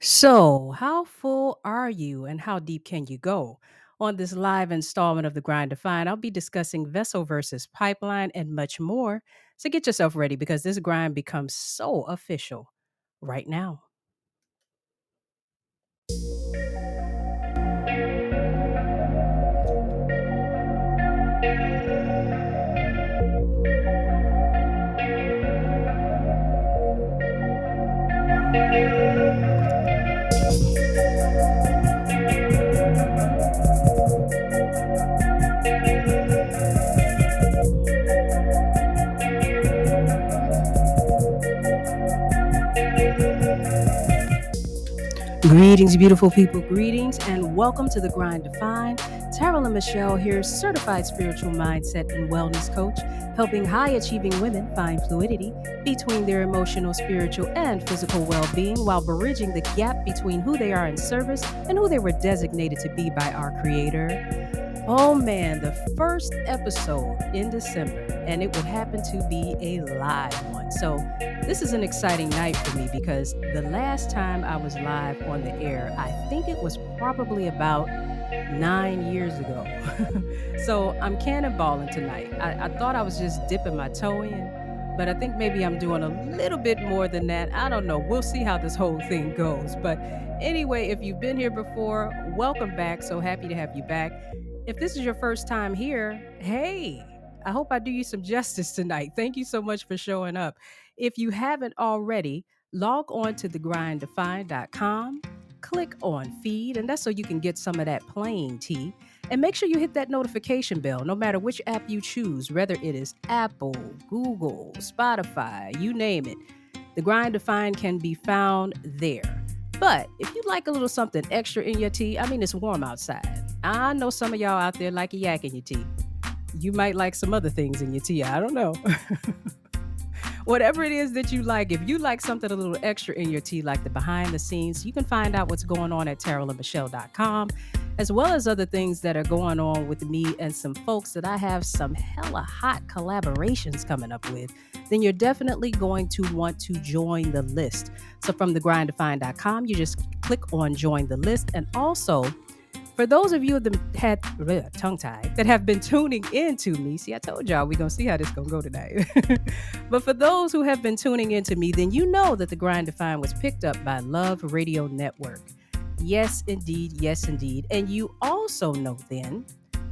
So, how full are you and how deep can you go? On this live installment of The Grind Defined, I'll be discussing vessel versus pipeline and much more. So, get yourself ready because this grind becomes so official right now. Greetings, beautiful people. Greetings, and welcome to the Grind Defined. Tarol and Michelle here, certified spiritual mindset and wellness coach, helping high achieving women find fluidity between their emotional, spiritual, and physical well being while bridging the gap between who they are in service and who they were designated to be by our Creator. Oh man, the first episode in December, and it would happen to be a live one. So, this is an exciting night for me because the last time I was live on the air, I think it was probably about nine years ago. so, I'm cannonballing tonight. I, I thought I was just dipping my toe in, but I think maybe I'm doing a little bit more than that. I don't know. We'll see how this whole thing goes. But anyway, if you've been here before, welcome back. So happy to have you back. If this is your first time here, hey, I hope I do you some justice tonight. Thank you so much for showing up. If you haven't already, log on to thegrinddefined.com, click on feed, and that's so you can get some of that plain tea. And make sure you hit that notification bell no matter which app you choose, whether it is Apple, Google, Spotify, you name it. The Grind Defined can be found there. But if you like a little something extra in your tea, I mean, it's warm outside. I know some of y'all out there like a yak in your tea. You might like some other things in your tea. I don't know. Whatever it is that you like, if you like something a little extra in your tea, like the behind the scenes, you can find out what's going on at tarolandmichelle.com, as well as other things that are going on with me and some folks that I have some hella hot collaborations coming up with. Then you're definitely going to want to join the list. So from thegrinddefined.com, you just click on join the list and also for those of you that had bleh, tongue tied that have been tuning into me, see, I told y'all we're gonna see how this gonna go tonight. but for those who have been tuning into me, then you know that the Grind Defined was picked up by Love Radio Network. Yes, indeed. Yes, indeed. And you also know then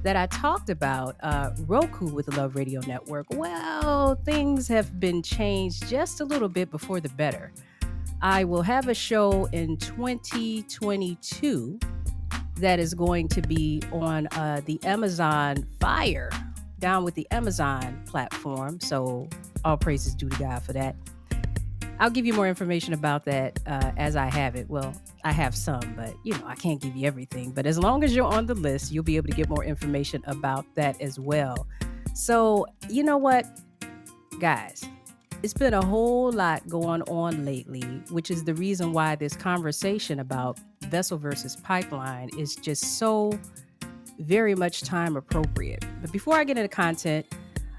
that I talked about uh, Roku with the Love Radio Network. Well, things have been changed just a little bit before the better. I will have a show in 2022 that is going to be on uh, the Amazon Fire, down with the Amazon platform. So all praises due to God for that. I'll give you more information about that uh, as I have it. Well, I have some, but you know, I can't give you everything. But as long as you're on the list, you'll be able to get more information about that as well. So, you know what, guys, it's been a whole lot going on lately, which is the reason why this conversation about vessel versus pipeline is just so very much time appropriate. But before I get into content,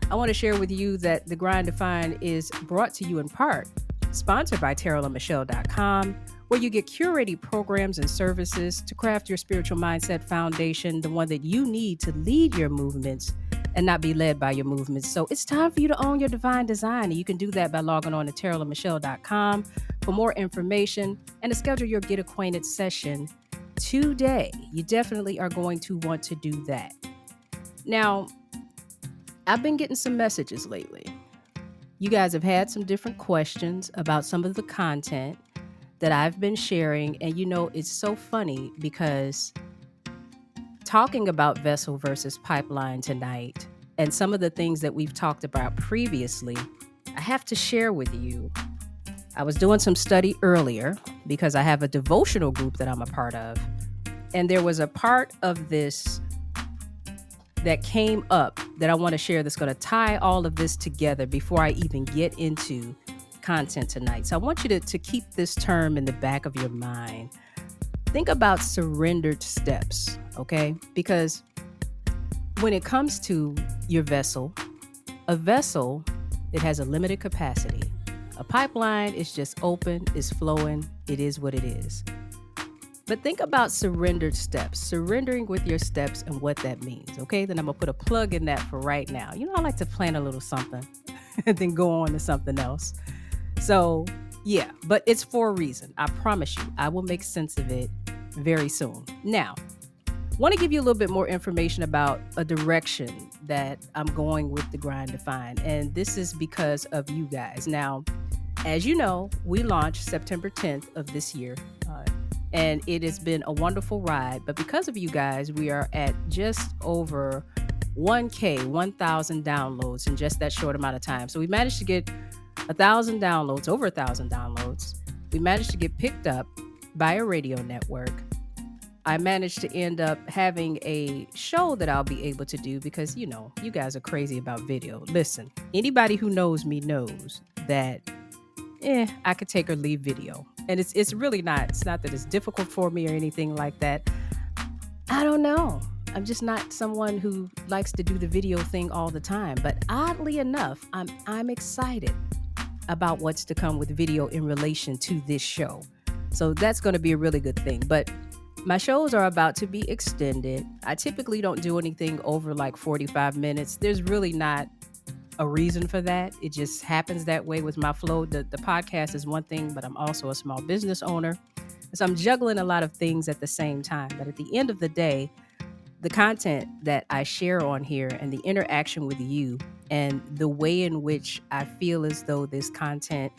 I want to share with you that The Grind Defined is brought to you in part, sponsored by TarolandMichelle.com, where you get curated programs and services to craft your spiritual mindset foundation, the one that you need to lead your movements and not be led by your movements. So it's time for you to own your divine design. And you can do that by logging on to TarolandMichelle.com for more information and to schedule your Get Acquainted session today. You definitely are going to want to do that. Now, I've been getting some messages lately. You guys have had some different questions about some of the content that I've been sharing. And you know, it's so funny because talking about vessel versus pipeline tonight and some of the things that we've talked about previously, I have to share with you. I was doing some study earlier because I have a devotional group that I'm a part of. And there was a part of this that came up that I want to share that's going to tie all of this together before I even get into content tonight. So I want you to, to keep this term in the back of your mind. Think about surrendered steps okay? Because when it comes to your vessel, a vessel, it has a limited capacity. A pipeline is just open, it's flowing, it is what it is. But think about surrendered steps, surrendering with your steps and what that means. Okay, then I'm gonna put a plug in that for right now. You know, I like to plan a little something and then go on to something else. So, yeah, but it's for a reason. I promise you, I will make sense of it very soon. Now, want to give you a little bit more information about a direction that I'm going with the grind define. And this is because of you guys. Now, as you know, we launched September 10th of this year. Uh, and it has been a wonderful ride. But because of you guys, we are at just over 1K, 1,000 downloads in just that short amount of time. So we managed to get a thousand downloads, over a thousand downloads. We managed to get picked up by a radio network. I managed to end up having a show that I'll be able to do because, you know, you guys are crazy about video. Listen, anybody who knows me knows that, eh, I could take or leave video. And it's it's really not. It's not that it's difficult for me or anything like that. I don't know. I'm just not someone who likes to do the video thing all the time. But oddly enough, I'm I'm excited about what's to come with video in relation to this show. So that's going to be a really good thing. But my shows are about to be extended. I typically don't do anything over like 45 minutes. There's really not a reason for that. It just happens that way with my flow. The, the podcast is one thing, but I'm also a small business owner. So I'm juggling a lot of things at the same time. But at the end of the day, the content that I share on here and the interaction with you and the way in which I feel as though this content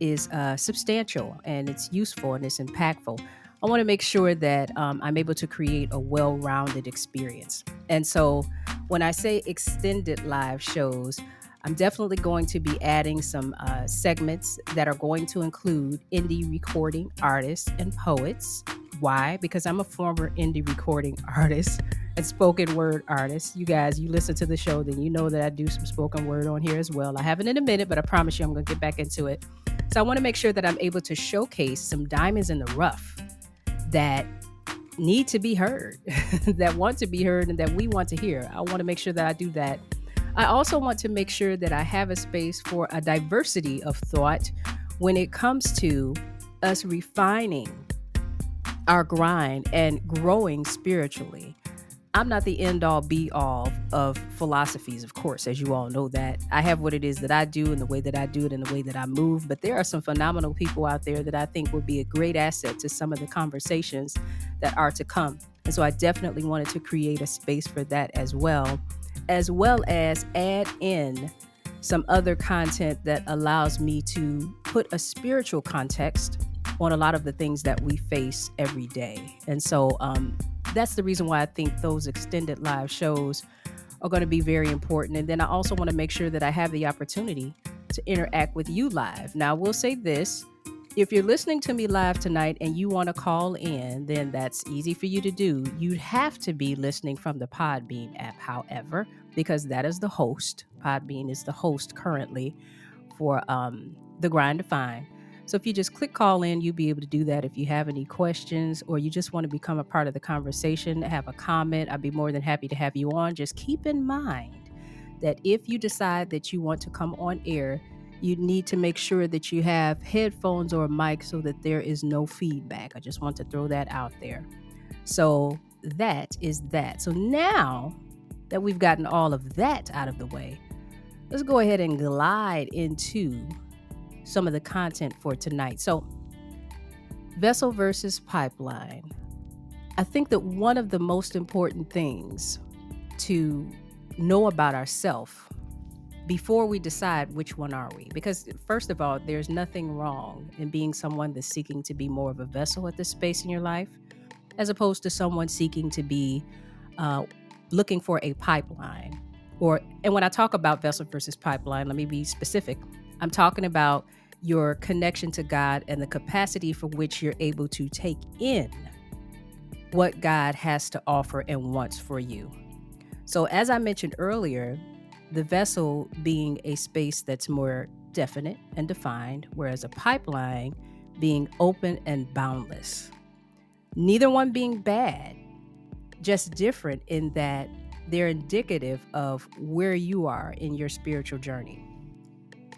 is uh, substantial and it's useful and it's impactful. I want to make sure that um, I'm able to create a well rounded experience. And so when I say extended live shows, I'm definitely going to be adding some uh, segments that are going to include indie recording artists and poets. Why? Because I'm a former indie recording artist and spoken word artist. You guys, you listen to the show, then you know that I do some spoken word on here as well. I haven't in a minute, but I promise you I'm going to get back into it. So I want to make sure that I'm able to showcase some diamonds in the rough that need to be heard, that want to be heard, and that we want to hear. I want to make sure that I do that. I also want to make sure that I have a space for a diversity of thought when it comes to us refining our grind and growing spiritually. I'm not the end all be all of philosophies, of course, as you all know that. I have what it is that I do and the way that I do it and the way that I move. But there are some phenomenal people out there that I think would be a great asset to some of the conversations that are to come. And so I definitely wanted to create a space for that as well, as well as add in some other content that allows me to put a spiritual context on a lot of the things that we face every day. And so um, that's the reason why I think those extended live shows are going to be very important. And then I also want to make sure that I have the opportunity to interact with you live. Now, I will say this if you're listening to me live tonight and you want to call in, then that's easy for you to do. You'd have to be listening from the Podbean app, however, because that is the host. Podbean is the host currently for um, the Grind Define. So if you just click call in, you'll be able to do that. If you have any questions or you just want to become a part of the conversation, have a comment, I'd be more than happy to have you on. Just keep in mind that if you decide that you want to come on air, you need to make sure that you have headphones or a mic so that there is no feedback. I just want to throw that out there. So that is that. So now that we've gotten all of that out of the way, let's go ahead and glide into some of the content for tonight. So, vessel versus pipeline. I think that one of the most important things to know about ourselves before we decide which one are we because first of all there's nothing wrong in being someone that's seeking to be more of a vessel at this space in your life as opposed to someone seeking to be uh, looking for a pipeline or and when i talk about vessel versus pipeline let me be specific i'm talking about your connection to God and the capacity for which you're able to take in what God has to offer and wants for you. So, as I mentioned earlier, the vessel being a space that's more definite and defined, whereas a pipeline being open and boundless. Neither one being bad, just different in that they're indicative of where you are in your spiritual journey.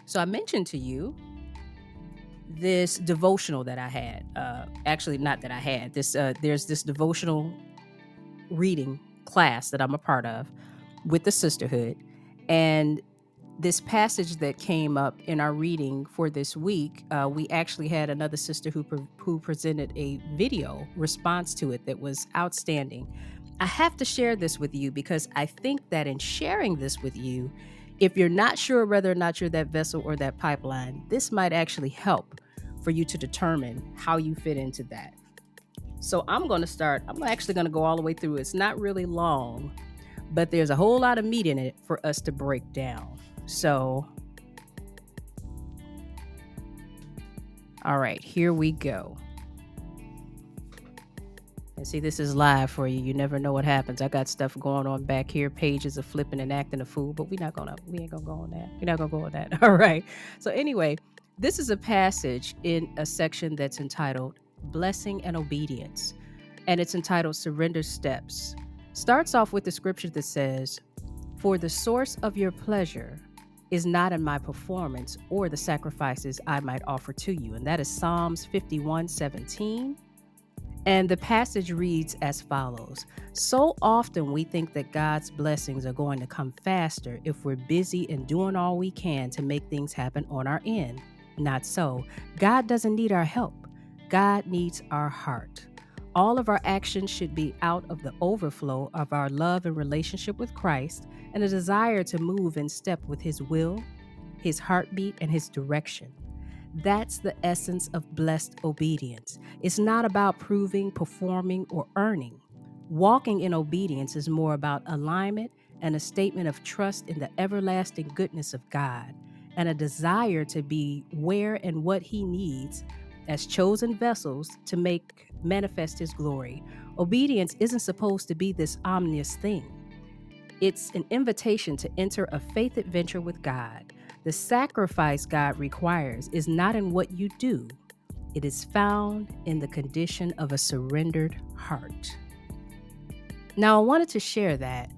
So, I mentioned to you this devotional that I had. Uh, actually, not that I had. This uh, there's this devotional reading class that I'm a part of with the sisterhood, and this passage that came up in our reading for this week, uh, we actually had another sister who pre- who presented a video response to it that was outstanding. I have to share this with you because I think that in sharing this with you, if you're not sure whether or not you're that vessel or that pipeline, this might actually help for you to determine how you fit into that. So I'm going to start, I'm actually going to go all the way through. It's not really long, but there's a whole lot of meat in it for us to break down. So, all right, here we go. And see, this is live for you. You never know what happens. I got stuff going on back here, pages of flipping and acting a fool, but we're not gonna, we ain't gonna go on that. We're not gonna go on that. All right. So anyway, this is a passage in a section that's entitled Blessing and Obedience, and it's entitled Surrender Steps. Starts off with the scripture that says, For the source of your pleasure is not in my performance or the sacrifices I might offer to you. And that is Psalms 51 17. And the passage reads as follows So often we think that God's blessings are going to come faster if we're busy and doing all we can to make things happen on our end. Not so. God doesn't need our help, God needs our heart. All of our actions should be out of the overflow of our love and relationship with Christ and a desire to move in step with His will, His heartbeat, and His direction. That's the essence of blessed obedience. It's not about proving, performing, or earning. Walking in obedience is more about alignment and a statement of trust in the everlasting goodness of God and a desire to be where and what He needs as chosen vessels to make manifest His glory. Obedience isn't supposed to be this ominous thing. It's an invitation to enter a faith adventure with God. The sacrifice God requires is not in what you do, it is found in the condition of a surrendered heart. Now, I wanted to share that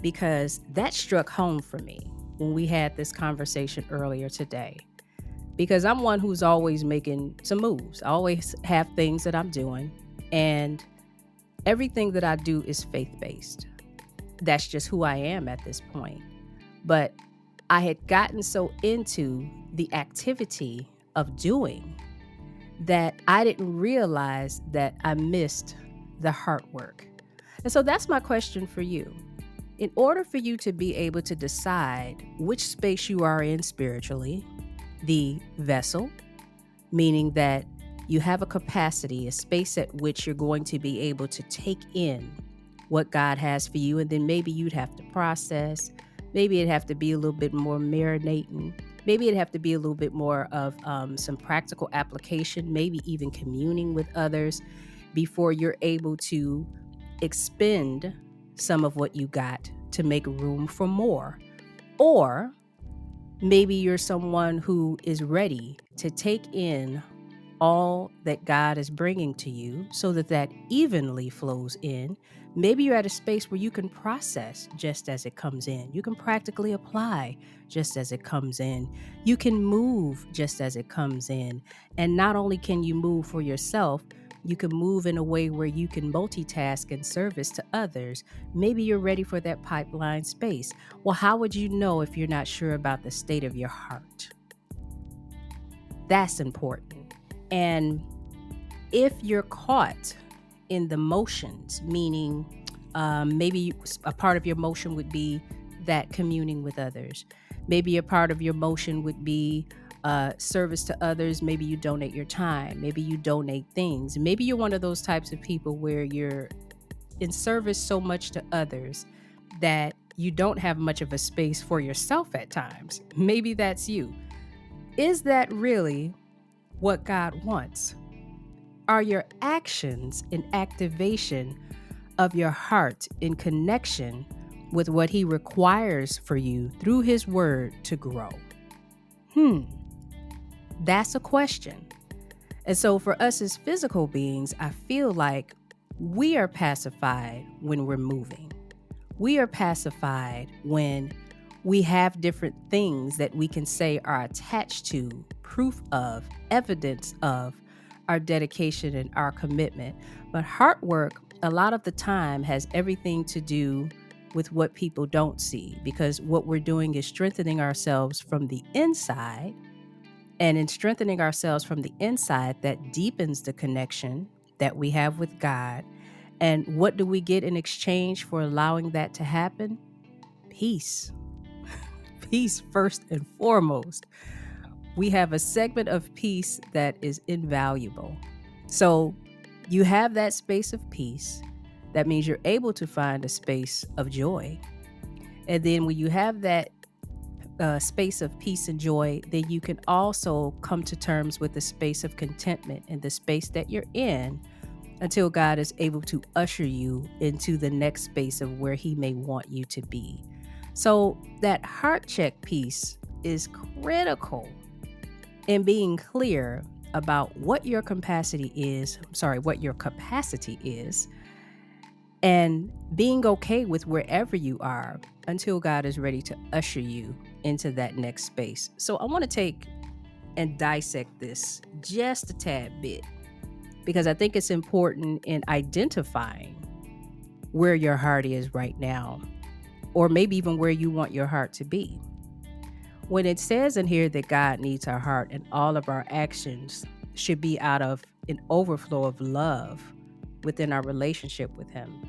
because that struck home for me when we had this conversation earlier today. Because I'm one who's always making some moves, I always have things that I'm doing, and everything that I do is faith based that's just who I am at this point. But I had gotten so into the activity of doing that I didn't realize that I missed the heart work. And so that's my question for you. In order for you to be able to decide which space you are in spiritually, the vessel, meaning that you have a capacity, a space at which you're going to be able to take in what God has for you. And then maybe you'd have to process. Maybe it'd have to be a little bit more marinating. Maybe it'd have to be a little bit more of um, some practical application, maybe even communing with others before you're able to expend some of what you got to make room for more. Or maybe you're someone who is ready to take in all that God is bringing to you so that that evenly flows in Maybe you're at a space where you can process just as it comes in. You can practically apply just as it comes in. You can move just as it comes in. And not only can you move for yourself, you can move in a way where you can multitask and service to others. Maybe you're ready for that pipeline space. Well, how would you know if you're not sure about the state of your heart? That's important. And if you're caught in the motions, meaning um, maybe a part of your motion would be that communing with others. Maybe a part of your motion would be uh, service to others. Maybe you donate your time. Maybe you donate things. Maybe you're one of those types of people where you're in service so much to others that you don't have much of a space for yourself at times. Maybe that's you. Is that really what God wants? Are your actions an activation of your heart in connection with what He requires for you through His Word to grow? Hmm, that's a question. And so, for us as physical beings, I feel like we are pacified when we're moving. We are pacified when We have different things that we can say are attached to, proof of, evidence of our dedication and our commitment. But heart work, a lot of the time, has everything to do with what people don't see because what we're doing is strengthening ourselves from the inside. And in strengthening ourselves from the inside, that deepens the connection that we have with God. And what do we get in exchange for allowing that to happen? Peace. peace, first and foremost. We have a segment of peace that is invaluable. So you have that space of peace that means you're able to find a space of joy. And then when you have that uh, space of peace and joy, then you can also come to terms with the space of contentment and the space that you're in until God is able to usher you into the next space of where He may want you to be. So, that heart check piece is critical in being clear about what your capacity is. Sorry, what your capacity is and being okay with wherever you are until God is ready to usher you into that next space. So I want to take and dissect this just a tad bit because I think it's important in identifying where your heart is right now, or maybe even where you want your heart to be. When it says in here that God needs our heart and all of our actions should be out of an overflow of love within our relationship with Him.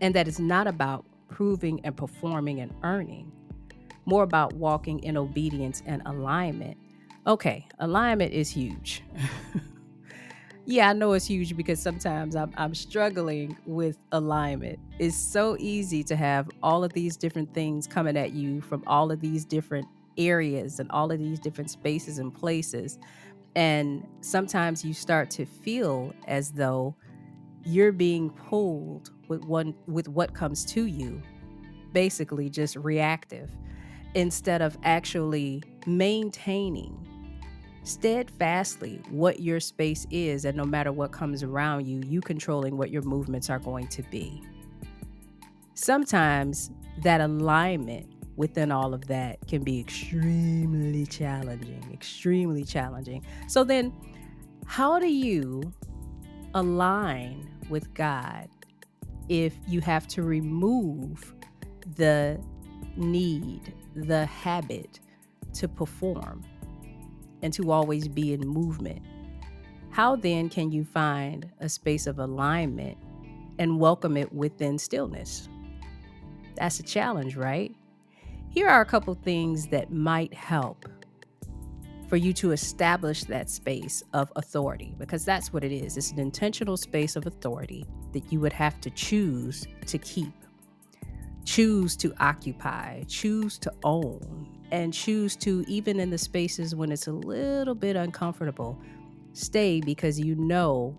And that it's not about proving and performing and earning, more about walking in obedience and alignment. Okay, alignment is huge. yeah, I know it's huge because sometimes I'm, I'm struggling with alignment. It's so easy to have all of these different things coming at you from all of these different areas and all of these different spaces and places. And sometimes you start to feel as though you're being pulled with one with what comes to you basically just reactive instead of actually maintaining steadfastly what your space is and no matter what comes around you you controlling what your movements are going to be. Sometimes that alignment within all of that can be extremely challenging extremely challenging. So then how do you align with God if you have to remove the need, the habit to perform and to always be in movement. How then can you find a space of alignment and welcome it within stillness? That's a challenge, right? Here are a couple things that might help for you to establish that space of authority because that's what it is. It's an intentional space of authority that you would have to choose to keep, choose to occupy, choose to own, and choose to, even in the spaces when it's a little bit uncomfortable, stay because you know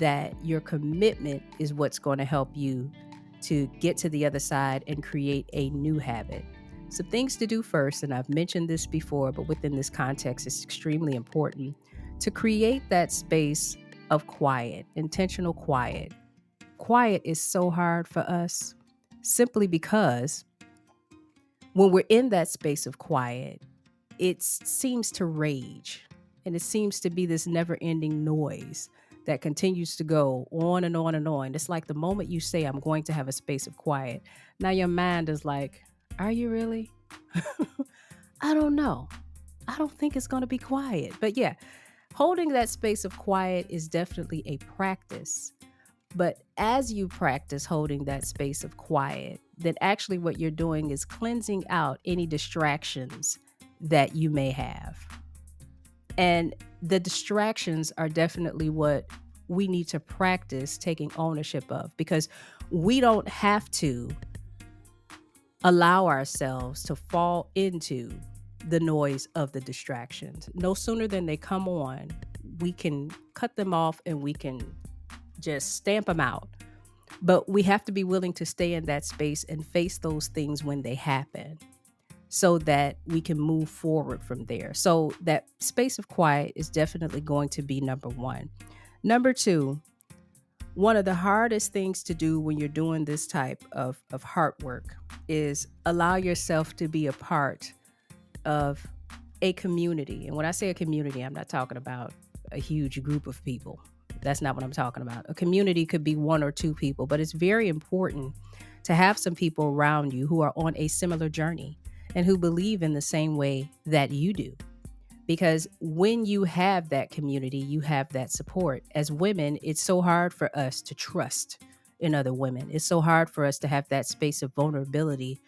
that your commitment is what's going to help you to get to the other side and create a new habit. Some things to do first, and I've mentioned this before, but within this context, it's extremely important to create that space of quiet, intentional quiet. Quiet is so hard for us simply because when we're in that space of quiet, it seems to rage and it seems to be this never ending noise that continues to go on and on and on. It's like the moment you say, I'm going to have a space of quiet, now your mind is like, are you really? I don't know. I don't think it's going to be quiet. But yeah, holding that space of quiet is definitely a practice. But as you practice holding that space of quiet, then actually what you're doing is cleansing out any distractions that you may have. And the distractions are definitely what we need to practice taking ownership of because we don't have to allow ourselves to fall into the noise of the distractions. No sooner than they come on, we can cut them off and we can just stamp them out. But we have to be willing to stay in that space and face those things when they happen so that we can move forward from there. So, that space of quiet is definitely going to be number one. Number two, one of the hardest things to do when you're doing this type of, of heart work is allow yourself to be a part of a community. And when I say a community, I'm not talking about a huge group of people. That's not what I'm talking about. A community could be one or two people, but it's very important to have some people around you who are on a similar journey and who believe in the same way that you do because when you have that community, you have that support. As women, it's so hard for us to trust in other women. It's so hard for us to have that space of vulnerability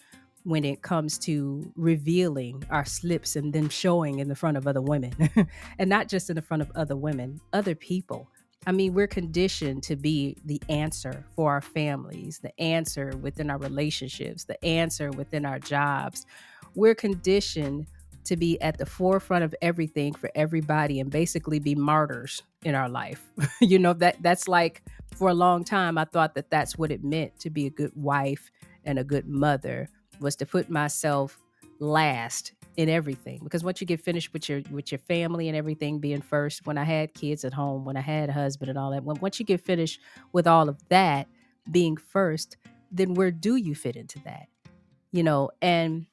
when it comes to revealing our slips and then showing in the front of other women and not just in the front of other women, other people. I mean, we're conditioned to be the answer for our families, the answer within our relationships, the answer within our jobs. We're conditioned to be at the forefront of everything for everybody and basically be martyrs in our life. you know that that's like for a long time I thought that that's what it meant to be a good wife and a good mother was to put myself last in everything because once you get finished with your with your family and everything being first when I had kids at home when I had a husband and all that when once you get finished with all of that being first then where do you fit into that you know and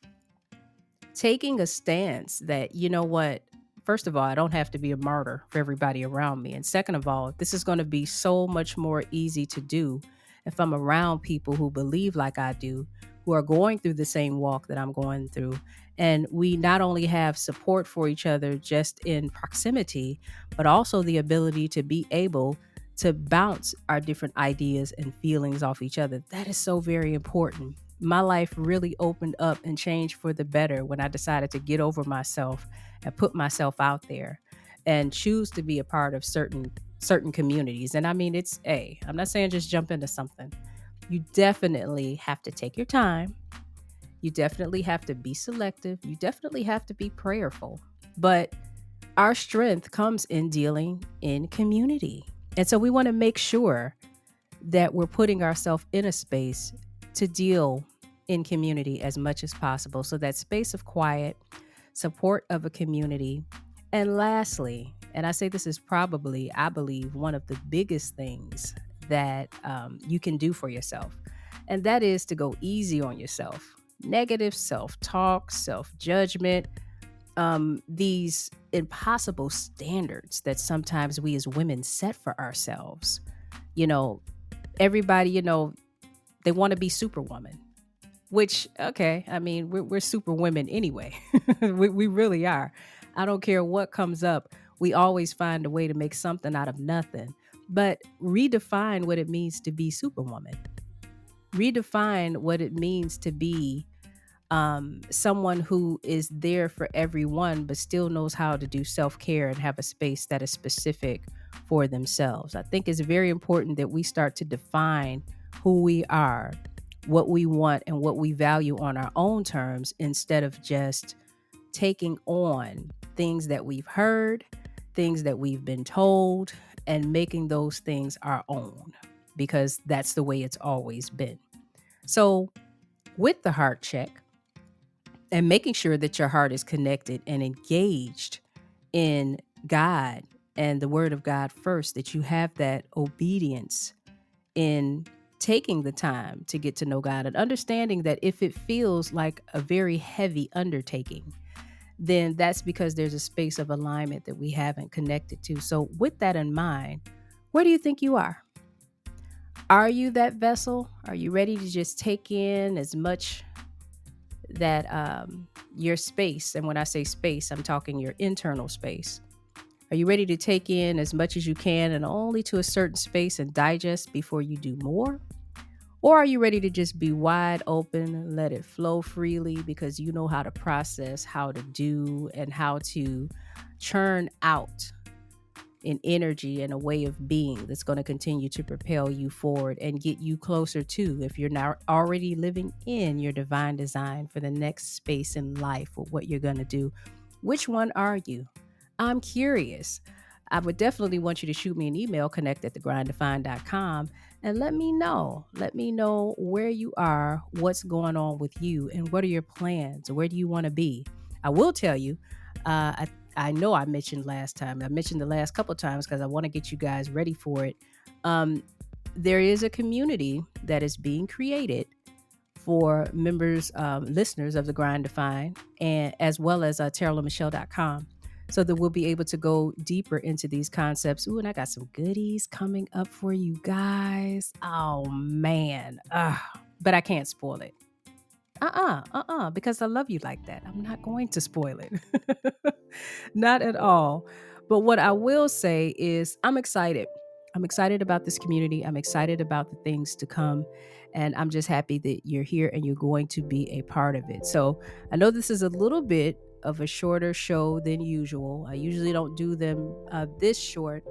taking a stance that, you know what, first of all, I don't have to be a martyr for everybody around me. And second of all, this is going to be so much more easy to do if I'm around people who believe like I do, who are going through the same walk that I'm going through. And we not only have support for each other just in proximity, but also the ability to be able to bounce our different ideas and feelings off each other. That is so very important my life really opened up and changed for the better when I decided to get over myself and put myself out there and choose to be a part of certain certain communities. And I mean it's a, I'm not saying just jump into something. You definitely have to take your time. You definitely have to be selective. You definitely have to be prayerful. But our strength comes in dealing in community. And so we want to make sure that we're putting ourselves in a space to deal in community as much as possible. So that space of quiet, support of a community. And lastly, and I say this is probably, I believe, one of the biggest things that um, you can do for yourself. And that is to go easy on yourself. Negative self talk, self judgment, um, these impossible standards that sometimes we as women set for ourselves. You know, everybody, you know, they want to be superwoman, which, okay, I mean, we're, we're super women anyway. we, we really are. I don't care what comes up, we always find a way to make something out of nothing. But redefine what it means to be superwoman. Redefine what it means to be um, someone who is there for everyone, but still knows how to do self care and have a space that is specific for themselves. I think it's very important that we start to define who we are, what we want, and what we value on our own terms instead of just taking on things that we've heard, things that we've been told, and making those things our own because that's the way it's always been. So, with the heart check and making sure that your heart is connected and engaged in God and the Word of God first, that you have that obedience in taking the time to get to know God and understanding that if it feels like a very heavy undertaking, then that's because there's a space of alignment that we haven't connected to. So, with that in mind, where do you think you are? Are you that vessel? Are you ready to just take in as much that um, your space, and when I say space, I'm talking your internal space. Are you ready to take in as much as you can and only to a certain space and digest before you do more? Or are you ready to just be wide open, let it flow freely because you know how to process, how to do, and how to churn out an energy and a way of being that's going to continue to propel you forward and get you closer to, if you're not already living in your divine design for the next space in life or what you're going to do? Which one are you? I'm curious. I would definitely want you to shoot me an email, connect at thegrinddefined.com, and let me know. Let me know where you are, what's going on with you, and what are your plans? Where do you want to be? I will tell you, uh, I, I know I mentioned last time, I mentioned the last couple times because I want to get you guys ready for it. Um, there is a community that is being created for members, um, listeners of the Grind Defined, and as well as uh, TarolandMichelle.com so that we'll be able to go deeper into these concepts. Ooh, and I got some goodies coming up for you guys. Oh man, Ugh. but I can't spoil it. Uh-uh, uh-uh, because I love you like that. I'm not going to spoil it. not at all. But what I will say is I'm excited. I'm excited about this community. I'm excited about the things to come. And I'm just happy that you're here and you're going to be a part of it. So I know this is a little bit of a shorter show than usual. I usually don't do them uh, this short,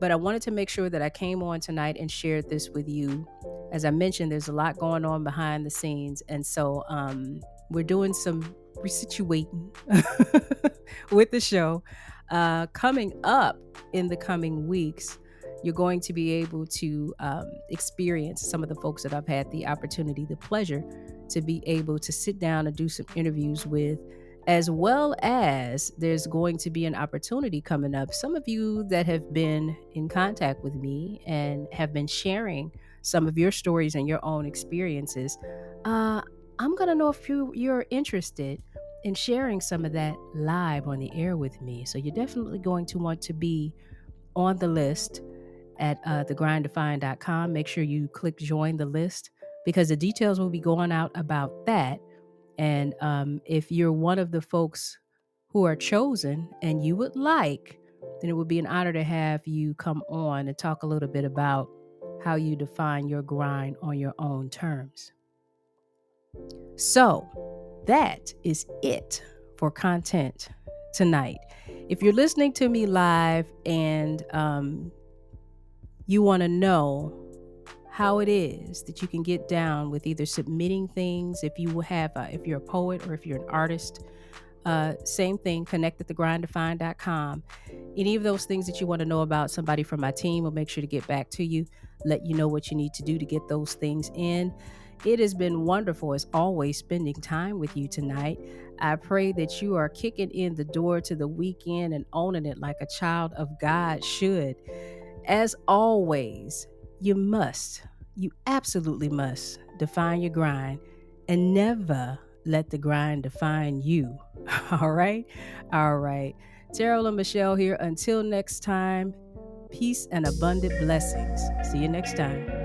but I wanted to make sure that I came on tonight and shared this with you. As I mentioned, there's a lot going on behind the scenes, and so um, we're doing some resituating with the show. Uh, coming up in the coming weeks, you're going to be able to um, experience some of the folks that I've had the opportunity, the pleasure to be able to sit down and do some interviews with as well as there's going to be an opportunity coming up. Some of you that have been in contact with me and have been sharing some of your stories and your own experiences, uh, I'm going to know if you, you're interested in sharing some of that live on the air with me. So you're definitely going to want to be on the list at uh, thegrinddefined.com. Make sure you click join the list because the details will be going out about that and um, if you're one of the folks who are chosen and you would like, then it would be an honor to have you come on and talk a little bit about how you define your grind on your own terms. So, that is it for content tonight. If you're listening to me live and um, you want to know how it is that you can get down with either submitting things if you will have a, if you're a poet or if you're an artist uh, same thing connect at thegrinddefined.com any of those things that you want to know about somebody from my team will make sure to get back to you let you know what you need to do to get those things in. It has been wonderful as always spending time with you tonight. I pray that you are kicking in the door to the weekend and owning it like a child of god should. As always you must, you absolutely must define your grind and never let the grind define you. All right? All right. Tarol and Michelle here. Until next time, peace and abundant blessings. See you next time.